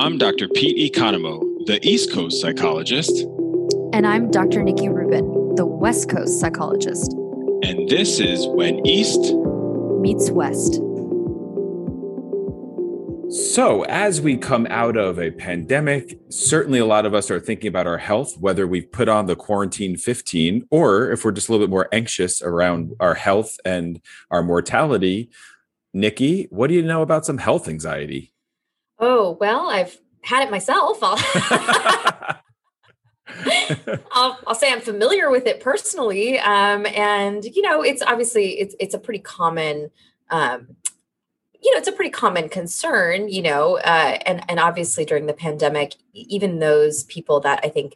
I'm Dr. Pete Economou, the East Coast psychologist. And I'm Dr. Nikki Rubin, the West Coast psychologist. And this is When East Meets West. So, as we come out of a pandemic, certainly a lot of us are thinking about our health, whether we've put on the quarantine 15 or if we're just a little bit more anxious around our health and our mortality. Nikki, what do you know about some health anxiety? Oh, well, I've had it myself. I'll, I'll, I'll, say I'm familiar with it personally. Um, and, you know, it's obviously, it's, it's a pretty common, um, you know, it's a pretty common concern, you know, uh, and, and obviously during the pandemic, even those people that I think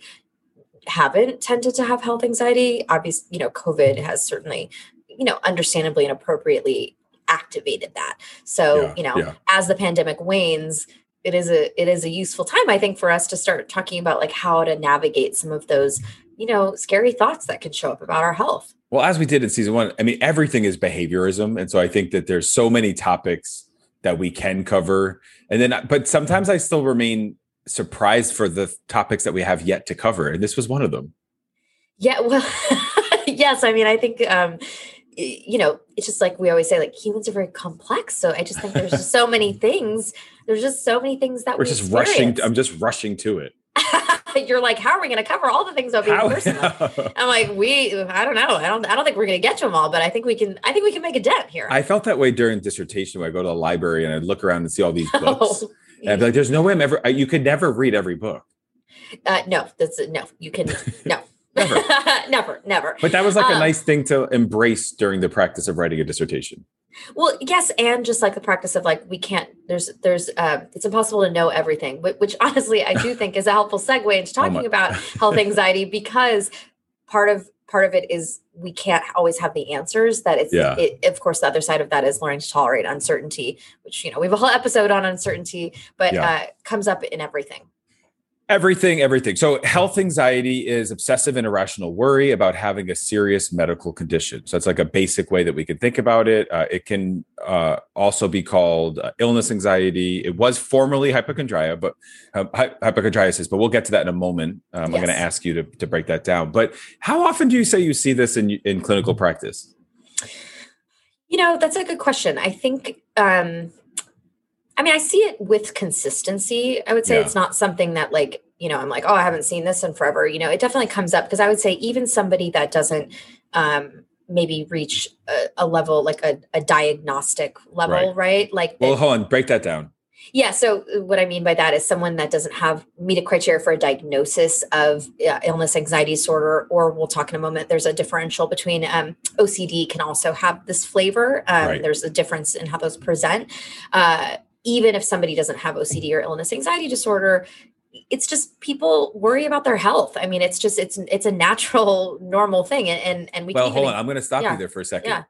haven't tended to have health anxiety, obviously, you know, COVID has certainly, you know, understandably and appropriately activated that. So, yeah, you know, yeah. as the pandemic wanes, it is a it is a useful time I think for us to start talking about like how to navigate some of those, you know, scary thoughts that can show up about our health. Well, as we did in season 1, I mean everything is behaviorism and so I think that there's so many topics that we can cover. And then but sometimes I still remain surprised for the topics that we have yet to cover and this was one of them. Yeah, well yes, I mean I think um you know, it's just like we always say, like humans are very complex. So I just think there's just so many things. There's just so many things that we're we just experience. rushing. I'm just rushing to it. You're like, how are we going to cover all the things about being person? I'm like, we, I don't know. I don't, I don't think we're going to get to them all, but I think we can, I think we can make a dent here. I felt that way during dissertation where I go to the library and I look around and see all these books. Oh, and I'd be like, there's no way I'm ever, you could never read every book. Uh, no, that's no, you can, no. Never. never, never. But that was like um, a nice thing to embrace during the practice of writing a dissertation. Well, yes, and just like the practice of like we can't. There's there's uh, it's impossible to know everything, which honestly I do think is a helpful segue into oh talking oh about health anxiety because part of part of it is we can't always have the answers that it's yeah. it, of course the other side of that is learning to tolerate uncertainty which you know we have a whole episode on uncertainty but yeah. uh, comes up in everything Everything, everything. So, health anxiety is obsessive and irrational worry about having a serious medical condition. So, it's like a basic way that we can think about it. Uh, it can uh, also be called uh, illness anxiety. It was formerly hypochondria, but uh, hypochondriasis. But we'll get to that in a moment. Um, yes. I'm going to ask you to, to break that down. But how often do you say you see this in in clinical practice? You know, that's a good question. I think. Um, I mean, I see it with consistency. I would say yeah. it's not something that like, you know, I'm like, oh, I haven't seen this in forever. You know, it definitely comes up because I would say even somebody that doesn't um maybe reach a, a level like a, a diagnostic level, right? right? Like Well, hold on, break that down. Yeah. So uh, what I mean by that is someone that doesn't have meet a criteria for a diagnosis of uh, illness, anxiety disorder, or we'll talk in a moment. There's a differential between um, OCD can also have this flavor. Um, right. There's a difference in how those present. Uh, even if somebody doesn't have OCD or illness anxiety disorder, it's just people worry about their health. I mean, it's just it's it's a natural normal thing, and and, and we. Well, hold on. I'm going to stop yeah. you there for a second. Yeah.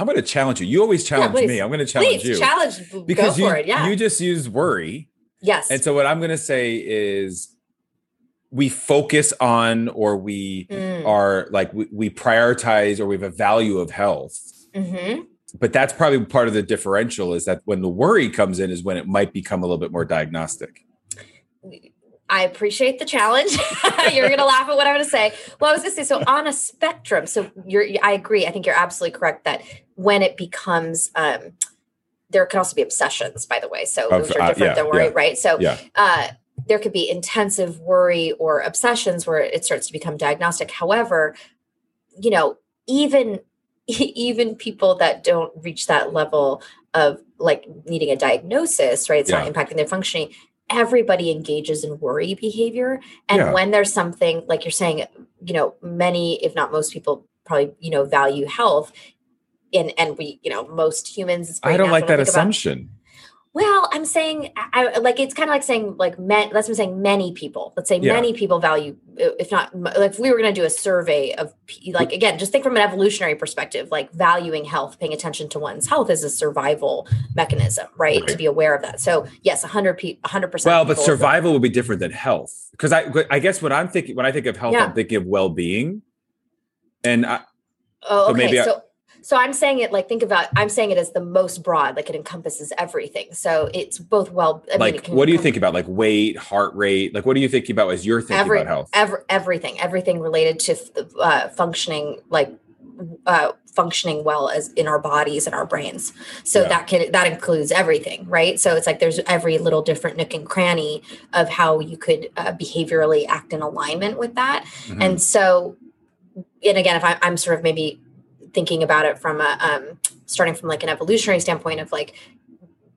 I'm going to challenge you. You always challenge yeah, me. I'm going to challenge please, you. Challenge because you, it, yeah. you just use worry. Yes. And so what I'm going to say is we focus on or we mm. are like we, we, prioritize or we have a value of health. Mm-hmm but that's probably part of the differential is that when the worry comes in is when it might become a little bit more diagnostic. I appreciate the challenge. you're going to laugh at what I'm going to say. Well, I was going to say, so on a spectrum, so you're, I agree. I think you're absolutely correct that when it becomes, um, there can also be obsessions, by the way. So those are uh, different uh, yeah, than worry, yeah, right? So, yeah. uh, there could be intensive worry or obsessions where it starts to become diagnostic. However, you know, even even people that don't reach that level of like needing a diagnosis, right? It's yeah. not impacting their functioning. Everybody engages in worry behavior. And yeah. when there's something like you're saying, you know, many, if not most people probably, you know, value health. And and we, you know, most humans. I don't like that assumption. About, well, I'm saying, I like it's kind of like saying like men. Let's saying many people. Let's say yeah. many people value, if not, like if we were going to do a survey of like again, just think from an evolutionary perspective, like valuing health, paying attention to one's health is a survival mechanism, right? right. To be aware of that. So yes, hundred pe- hundred percent. Well, but survival would be different than health because I I guess when I'm thinking when I think of health, yeah. I'm thinking of well being, and I, oh, okay. so, maybe so, So I'm saying it like think about I'm saying it as the most broad, like it encompasses everything. So it's both well. I like, mean, what do you think about like weight, heart rate? Like, what are you thinking about as you're thinking every, about health? Every, everything, everything related to uh, functioning, like uh, functioning well as in our bodies and our brains. So Yeah. that can that includes everything, right? So it's like there's every little different nook and cranny of how you could uh, behaviorally act in alignment with that. Mhm. And so, and again, if I, I'm sort of maybe thinking about it from a um, starting from like an evolutionary standpoint of like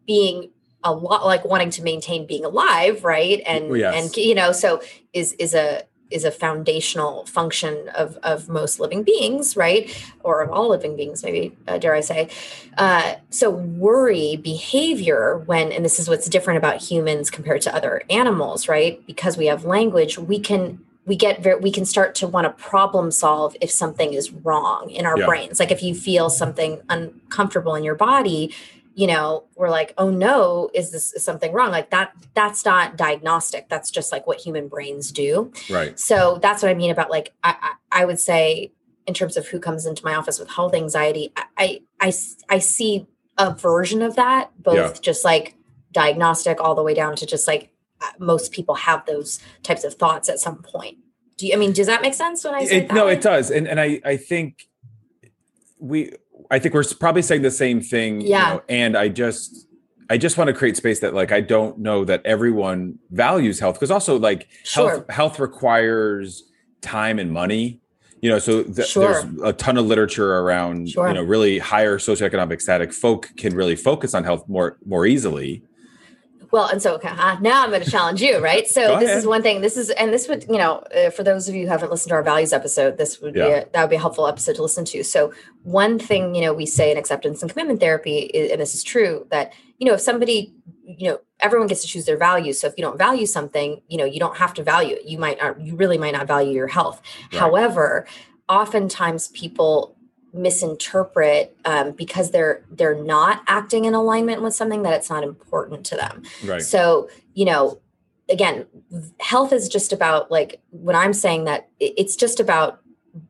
being a lot like wanting to maintain being alive, right? And yes. and you know, so is is a is a foundational function of of most living beings, right? Or of all living beings, maybe uh, dare I say. Uh, so worry behavior when, and this is what's different about humans compared to other animals, right? Because we have language, we can we get very we can start to want to problem solve if something is wrong in our Yeah. brains like if you feel something uncomfortable in your body you know we're like oh no is this is something wrong like that that's not diagnostic that's just like what human brains do right. so that's what i mean about like i i, I would say in terms of who comes into my office with health anxiety i i i see a version of that both Yeah. just like diagnostic all the way down to just like most people have those types of thoughts at some point do you i mean does that make sense when i say It, that no, way? it does, and and I I think we I think we're probably saying the same thing. you Yeah. know, and I just I just want to create space that like I don't know that everyone values health because also like Sure. health health requires time and money. You know, so th- Sure. there's a ton of literature around. Sure. You know, really higher socioeconomic static folk can really focus on health more more easily. Well, and so okay, uh, now I'm going to challenge you, right? So this is one thing. This is, and this would, you know, uh, for those of you who haven't listened to our values episode, this would be Yeah. a, that would be a helpful episode to listen to. So one thing, you know, we say in acceptance and commitment therapy, is, and this is true, that you know, if somebody, you know, everyone gets to choose their values. So if you don't value something, you know, you don't have to value it. You might not, you really might not value your health. Right. However, oftentimes people misinterpret um, because they're they're not acting in alignment with something that it's not important to them Right. so, you know, again, health is just about like when I'm saying that it's just about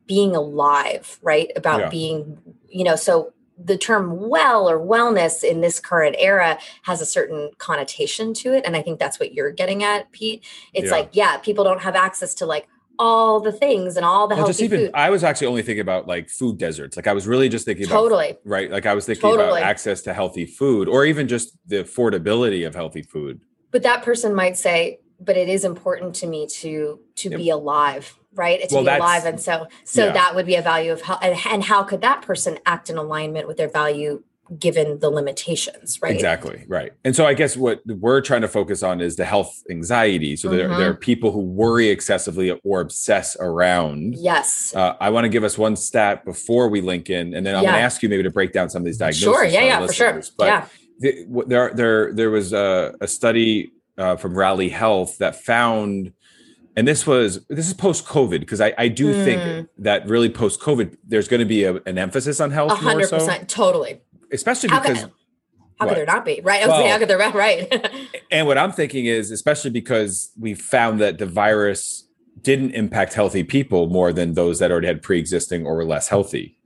being alive, right? About Yeah. being, you know, so the term well or wellness in this current era has a certain connotation to it. And I think that's what you're getting at, Pete. It's Yeah. like, yeah, people don't have access to like all the things and all the Well, just healthy even food. I was actually only thinking about like food deserts. Like I was really just thinking about Totally. right? Like I was thinking about access to healthy food or even just the affordability of healthy food. But that person might say, but it is important to me to to Yep. be alive, right? To Well, be alive, and so so yeah. that would be a value of how and, and how could that person act in alignment with their value given the limitations, right? Exactly. Right. And so I guess what we're trying to focus on is the health anxiety. So there, Mhm. there are people who worry excessively or obsess around. Yes. Uh, I want to give us one stat before we link in, and then I'm going to ask you maybe to break down some of these diagnoses. Sure. Yeah. Yeah. For sure. But yeah. the, there there there was a, a study uh, from Rally Health that found, and this was this is post COVID because I, I do Mm. think that really post COVID there's going to be a, an emphasis on health more hundred so, percent. Totally. Especially How because could, how could there not be? Right. I was saying, Well- how could there not? Right. and what I'm thinking is especially because we found that the virus didn't impact healthy people more than those that already had pre-existing or were less healthy.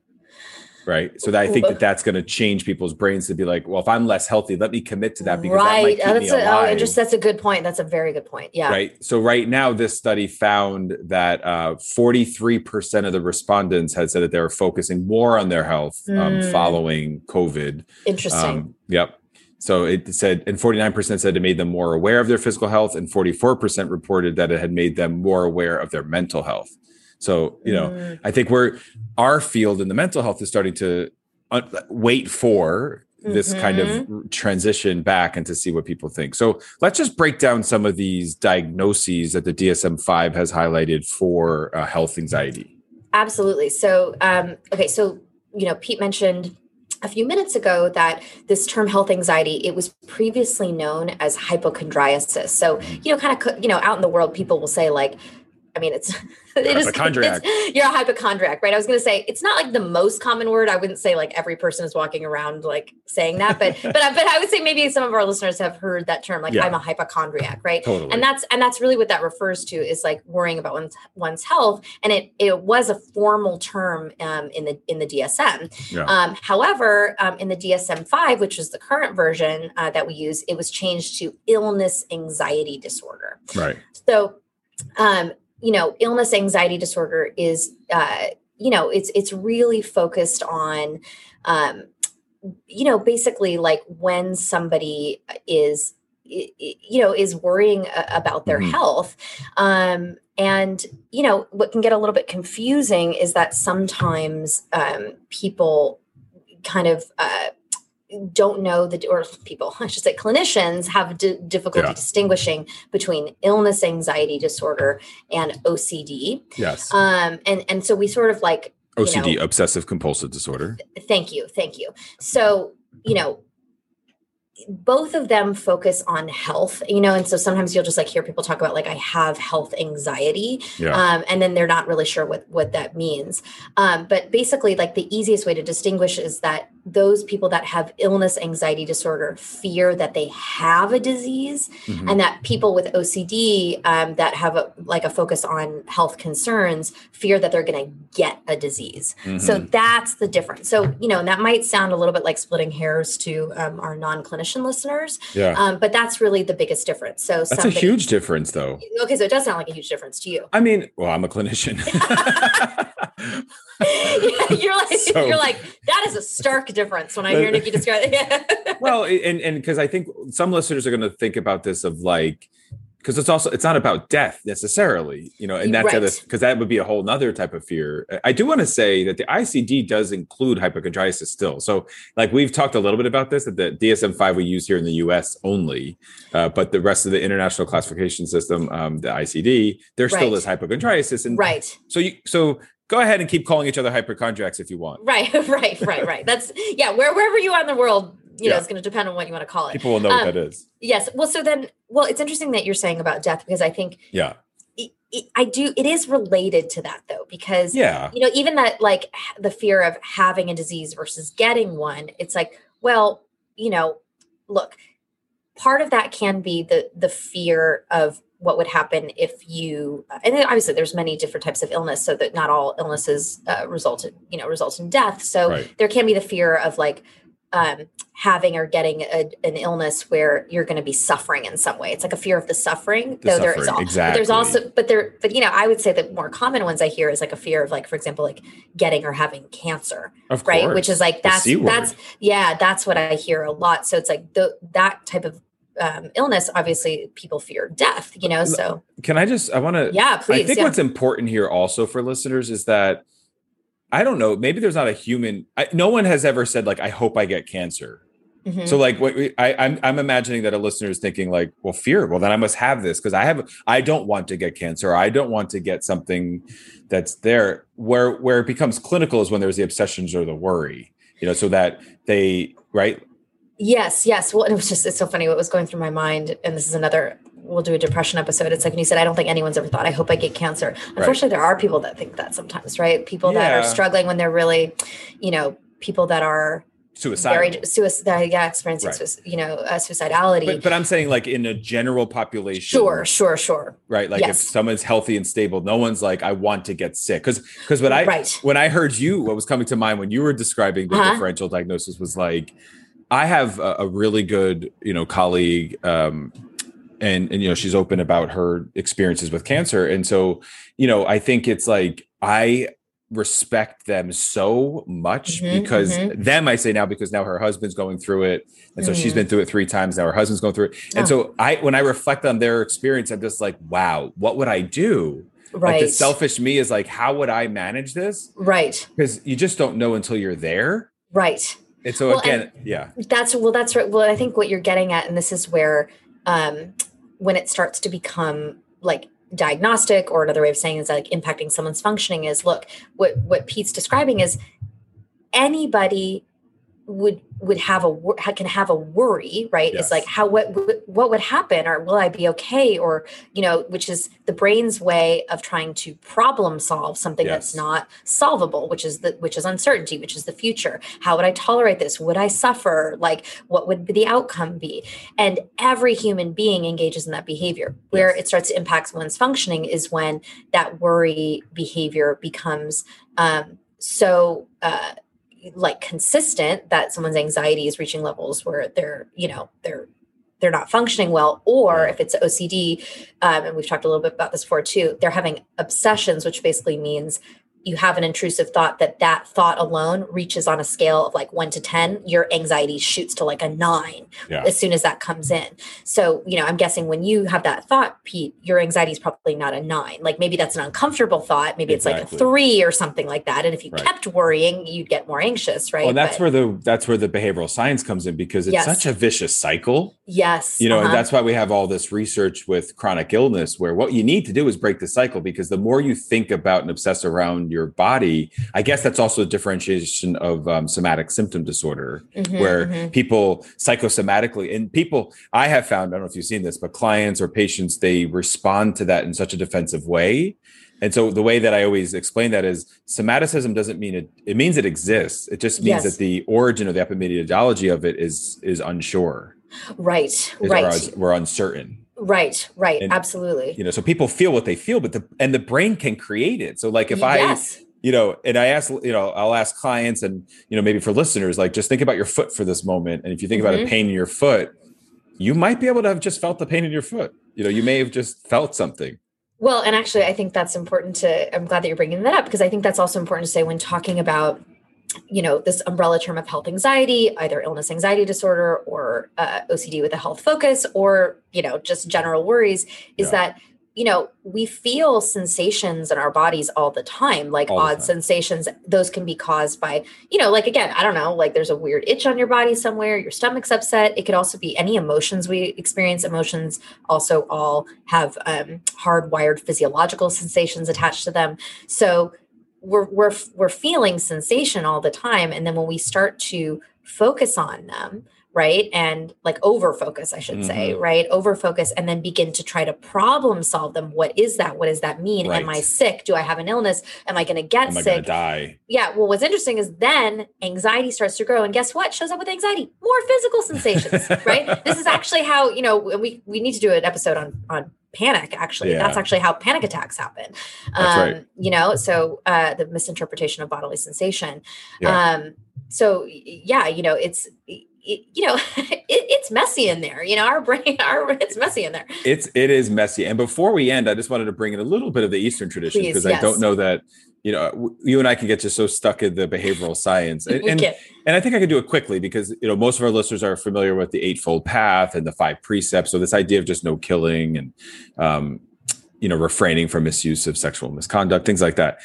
Right. So that I think that that's going to change people's brains to be like, well, if I'm less healthy, let me commit to that because that might right. keep Oh, me that's a, oh, alive. interest, that's a good point. That's a very good point. Yeah. Right. So right now, this study found that uh, 43% of the respondents had said that they were focusing more on their health um, Mm. following COVID. Interesting. Um, yep. So it said, and 49% said it made them more aware of their physical health, and 44% reported that it had made them more aware of their mental health. So, you know, Mm. I think we're, our field in the mental health is starting to uh, wait for this kind Mm-hmm. of transition back and to see what people think. So let's just break down some of these diagnoses that the DSM 5 has highlighted for uh, health anxiety. Absolutely. So, um, okay, so you know, Pete mentioned a few minutes ago that this term health anxiety it was previously known as hypochondriasis. So, you know, kind of you know, out in the world, people will say like. I mean, it's it is Hypochondriac. it's- you're a hypochondriac, right? I was going to say it's not like the most common word. I wouldn't say like every person is walking around like saying that, but but I- but I would say maybe some of our listeners have heard that term, like Yeah. I'm a hypochondriac, right? Totally. And that's and that's really what that refers to is like worrying about one's one's health. And it it was a formal term um, in the in the DSM. Yeah. Um, however, um, in the DSM five, which is the current version uh, that we use, it was changed to illness anxiety disorder. right. So, um, you know, illness anxiety disorder is, uh, you know, it's it's really focused on, um, you know, basically like when somebody is, you know, is worrying about their Mhm. health, um, and you know, what can get a little bit confusing is that sometimes um, people kind of. Uh, don't know the or people i should say clinicians have d- difficulty Yeah. distinguishing between illness anxiety disorder and ocd Yes. um and and so we sort of like you OCD, know- obsessive compulsive disorder. thank you thank you so you know both of them focus on health you know and so sometimes you'll just like hear people talk about like i have health anxiety Yeah. um, and then they're not really sure what what that means um, but basically like the easiest way to distinguish is that those people that have illness anxiety disorder fear that they have a disease Mhm. and that people with ocd um, that have a, like a focus on health concerns fear that they're going to get a disease so Mhm. that's the difference so you know and that might sound a little bit like splitting hairs to um, our non-clinician listeners yeah. um, but that's really the biggest difference so That's a huge difference, though. okay so it does sound like a huge difference to you I mean, well, I'm a clinician. you're like So- you're like that is a stark difference when I hear Nikki describe it. Yeah. well, and and because I think some listeners are going to think about this of like because it's also it's not about death necessarily, you know, and that's Right. because that would be a whole nother type of fear. I do want to say that the ICD does include hypochondriasis still. So, like we've talked a little bit about this that the DSM five we use here in the U.S. only, uh, but the rest of the international classification system, um, the ICD, there still Right. is hypochondriasis, and right. so you so go ahead and keep calling each other hypochondriacs if you want. Right. Right. Right. Right. That's yeah. Where wherever you are in the world, you know, it's going to depend on what you want to call it. People will know what Um, that is. Yes. Well, so then, well, it's interesting that you're saying about death because I think Yeah. it, it, I do. It is related to that though, because Yeah. you know, even that like the fear of having a disease versus getting one, it's like, well, you know, look, part of that can be the the fear of what would happen if you and then obviously there's many different types of illness so that not all illnesses uh, result in you know result in death so Right. there can be the fear of like um, having or getting a, an illness where you're going to be suffering in some way. It's like a fear of the suffering. The though there is suffering, all, but there's also, but there, but you know, I would say the more common ones I hear is like a fear of like, for example, like getting or having cancer, Of right? course. Which is like that's that's yeah, that's what I hear a lot. So it's like the that type of um, illness. Obviously, people fear death. You know, so Can I just I want to yeah, please. I think yeah. what's important here also for listeners is that I don't know, maybe there's not a human I, no one has ever said like I hope I get cancer. Mhm. So like what we, I I'm I'm imagining that a listener is thinking like, well, fear, well then I must have this because I have I don't want to get cancer. I don't want to get something that's there. Where where it becomes clinical is when there's the obsessions or the worry. You know, so that they right Yes, yes. Well, it was just it's so funny what was going through my mind, and this is another. We'll do a depression episode. It's like when you said, "I don't think anyone's ever thought." I hope I get cancer. Unfortunately, there are people that think that sometimes, right? People that are struggling when they're really, you know, people that are suicidal. suicide, yeah, experiencing, Right. you know, uh, suicidality. but, but I'm saying like in a general population. sure, sure, sure. right like Yes. if someone's healthy and stable no one's like i want to get sick because because when i Right. when i heard you what was coming to mind when you were describing the Uh-huh. differential diagnosis was like i have a, a really good you know colleague um and and you know she's open about her experiences with cancer. And so you know i think it's like i respect them so much Mhm, because mhm. them i say now because now her husband's going through it. And so she's Mhm. been through it three times. Now her husband's going through it. And Oh. so i when i reflect on their experience i'm just like wow what would i do? Right, like the selfish me is like how would i manage this? Right, because you just don't know until you're there. Right. And so Well, again yeah That's well, that's right. Well, I think what you're getting at, and this is where um, when it starts to become like diagnostic, or another way of saying is like impacting someone's functioning, is look what what Pete's describing is anybody would would have a can have a worry right? Yes. it's like how what what what would happen? Or will i be okay? Or you know which is the brain's way of trying to problem solve something that's not solvable which is the which is uncertainty which is the future. How would i tolerate this? Would i suffer? Like what would the outcome be? And every human being engages in that behavior. Where Yes. it starts to impact one's functioning is when that worry behavior becomes um so uh like consistent that someone's anxiety is reaching levels where they're you know they're they're not functioning well or if it's ocd um, and we've talked a little bit about this before too they're having obsessions which basically means you have an intrusive thought that that thought alone reaches on a scale of like 1 to 10 your anxiety shoots to like a 9 Yeah. as soon as that comes in so you know i'm guessing when you have that thought pete your anxiety is probably not a 9 like maybe that's an uncomfortable thought maybe it's like a 3 or something like that and if you Right. kept worrying you'd get more anxious right Well, that's But- where the that's where the behavioral science comes in because it's Yes. such a vicious cycle. yes You know, uh-huh. and that's why we have all this research with chronic illness where what you need to do is break the cycle because the more you think about and obsess around your body, I guess that's also a differentiation of um, somatic symptom disorder Mhm, where mhm. people psychosomatically and people I have found, I don't know if you've seen this, but clients or patients, they respond to that in such a defensive way. And so the way that I always explain that is somaticism doesn't mean it, it means it exists. It just means Yes. that the origin of the epidemiology of it is is unsure. right Is right we're uncertain. Right right And- absolutely You know, so people feel what they feel, but the and the brain can create it. So like if I you know, and I ask, you know, I'll ask clients and, you know, maybe for listeners, like just think about your foot for this moment. And if you think about a Mhm. pain in your foot, you might be able to have just felt the pain in your foot. You know, you may have just felt something. Well, and actually, I think that's important to. I'm glad that you're bringing that up because I think that's also important to say when talking about, you know, this umbrella term of health anxiety, either illness anxiety disorder or uh, OCD with a health focus, or you know, just general worries, is Yeah. that you know we feel sensations in our bodies all the time, like All odd time. sensations. Those can be caused by, you know, like again, I don't know, like there's a weird itch on your body somewhere, your stomach's upset. It could also be any emotions we experience. Emotions also all have um, hardwired physiological sensations attached to them. So we're we're we're feeling sensation all the time, and then when we start to focus on them, right, and like over focus, I should say, Mhm. right, over focus, and then begin to try to problem solve them. What is that? What does that mean? Am I sick? Do I have an illness? Am I going to get Am I going sick? to die? Yeah. Well, what's interesting is then anxiety starts to grow, and guess what? Shows up with anxiety, more physical sensations, right? This is actually how you know we we need to do an episode on on panic. Actually, Yeah. that's actually how panic attacks happen. That's right. You know, so uh, the misinterpretation of bodily sensation. Yeah. Um, so yeah, you know, it's y- you know, it, it's messy in there. You know, our brain, our it's messy in there. It's it is messy. And before we end, I just wanted to bring in a little bit of the Eastern tradition because I don't know that you know you and I can get just so stuck in the behavioral science. And, and and I think I can do it quickly because you know most of our listeners are familiar with the eightfold path and the five precepts. So this idea of just no killing and um, you know refraining from misuse of sexual misconduct, things like that.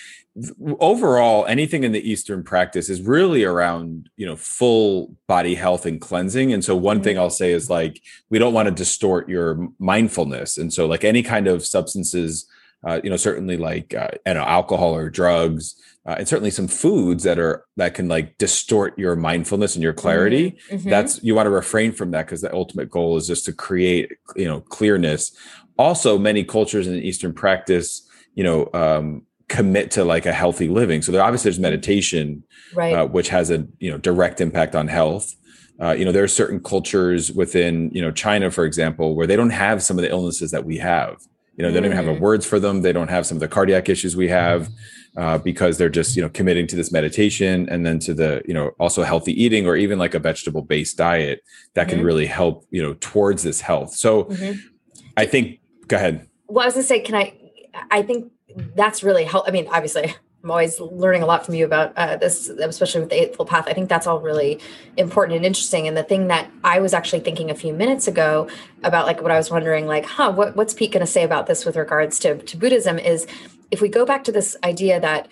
Overall, anything in the Eastern practice is really around you know full body health and cleansing. And so one thing I'll say is like we don't want to distort your mindfulness, and so like any kind of substances. Uh, you know, certainly like uh, you know, alcohol or drugs, uh, and certainly some foods that are that can like distort your mindfulness and your clarity Mhm. that's you want to refrain from that because the ultimate goal is just to create you know clearness also many cultures in the eastern practice you know um commit to like a healthy living so there obviously there's meditation right. uh, which has a you know direct impact on health uh, you know there are certain cultures within you know china for example where they don't have some of the illnesses that we have you know they don't even have Mm. words for them they don't have some of the cardiac issues we have uh, because they're just you know committing to this meditation and then to the you know also healthy eating or even like a vegetable based diet that can Mhm. really help you know towards this health so Mhm. i think go ahead well, I was gonna say, can I? I think that's really help. I mean, obviously, I'm always learning a lot from you about uh, this, especially with the Eightfold Path. I think that's all really important and interesting. And the thing that I was actually thinking a few minutes ago about, like, what I was wondering, like, huh, what, what's Pete going to say about this with regards to to Buddhism? Is if we go back to this idea that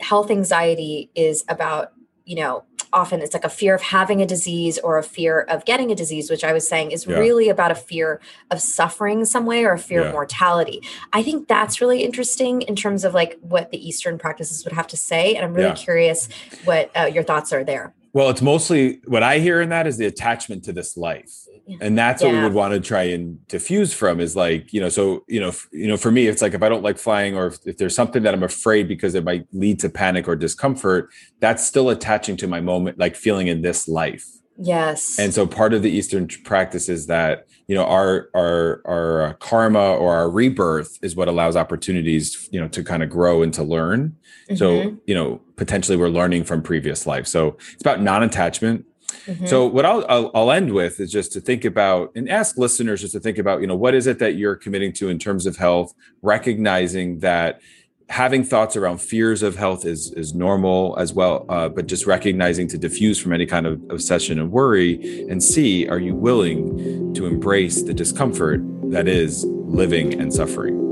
health anxiety is about, you know, often it's like a fear of having a disease or a fear of getting a disease, which I was saying is Yeah. really about a fear of suffering some way or a fear Yeah. of mortality. I think that's really interesting in terms of like what the Eastern practices would have to say. And I'm really Yeah. curious what uh, your thoughts are there. Well, it's mostly what I hear in that is the attachment to this life. And that's what we would want to try and diffuse from is like, you know, so, you know, f- you know, for me, it's like if I don't like flying or if, if there's something that I'm afraid because it might lead to panic or discomfort, that's still attaching to my moment, like feeling in this life. Yes. And so part of the Eastern practice is that, you know, our, our, our uh, karma or our rebirth is what allows opportunities, you know, to kind of grow and to learn. So, Mhm, you know, potentially we're learning from previous life. So it's about non-attachment. Mhm. So what I'll, I'll I'll end with is just to think about and ask listeners just to think about, you know, what is it that you're committing to in terms of health, recognizing that having thoughts around fears of health is is normal as well, uh, but just recognizing to diffuse from any kind of obsession and worry, and see are you willing to embrace the discomfort that is living and suffering.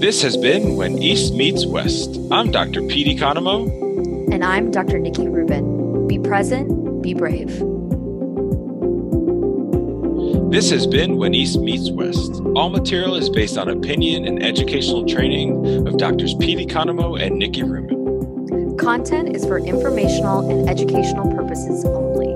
This has been When East Meets West. I'm Dr. Pete Economou. And I'm Dr. Nikki Rubin. Be present, be brave. This has been When East Meets West. All material is based on opinion and educational training of Doctors Pete Economou and Nikki Rubin. Content is for informational and educational purposes only.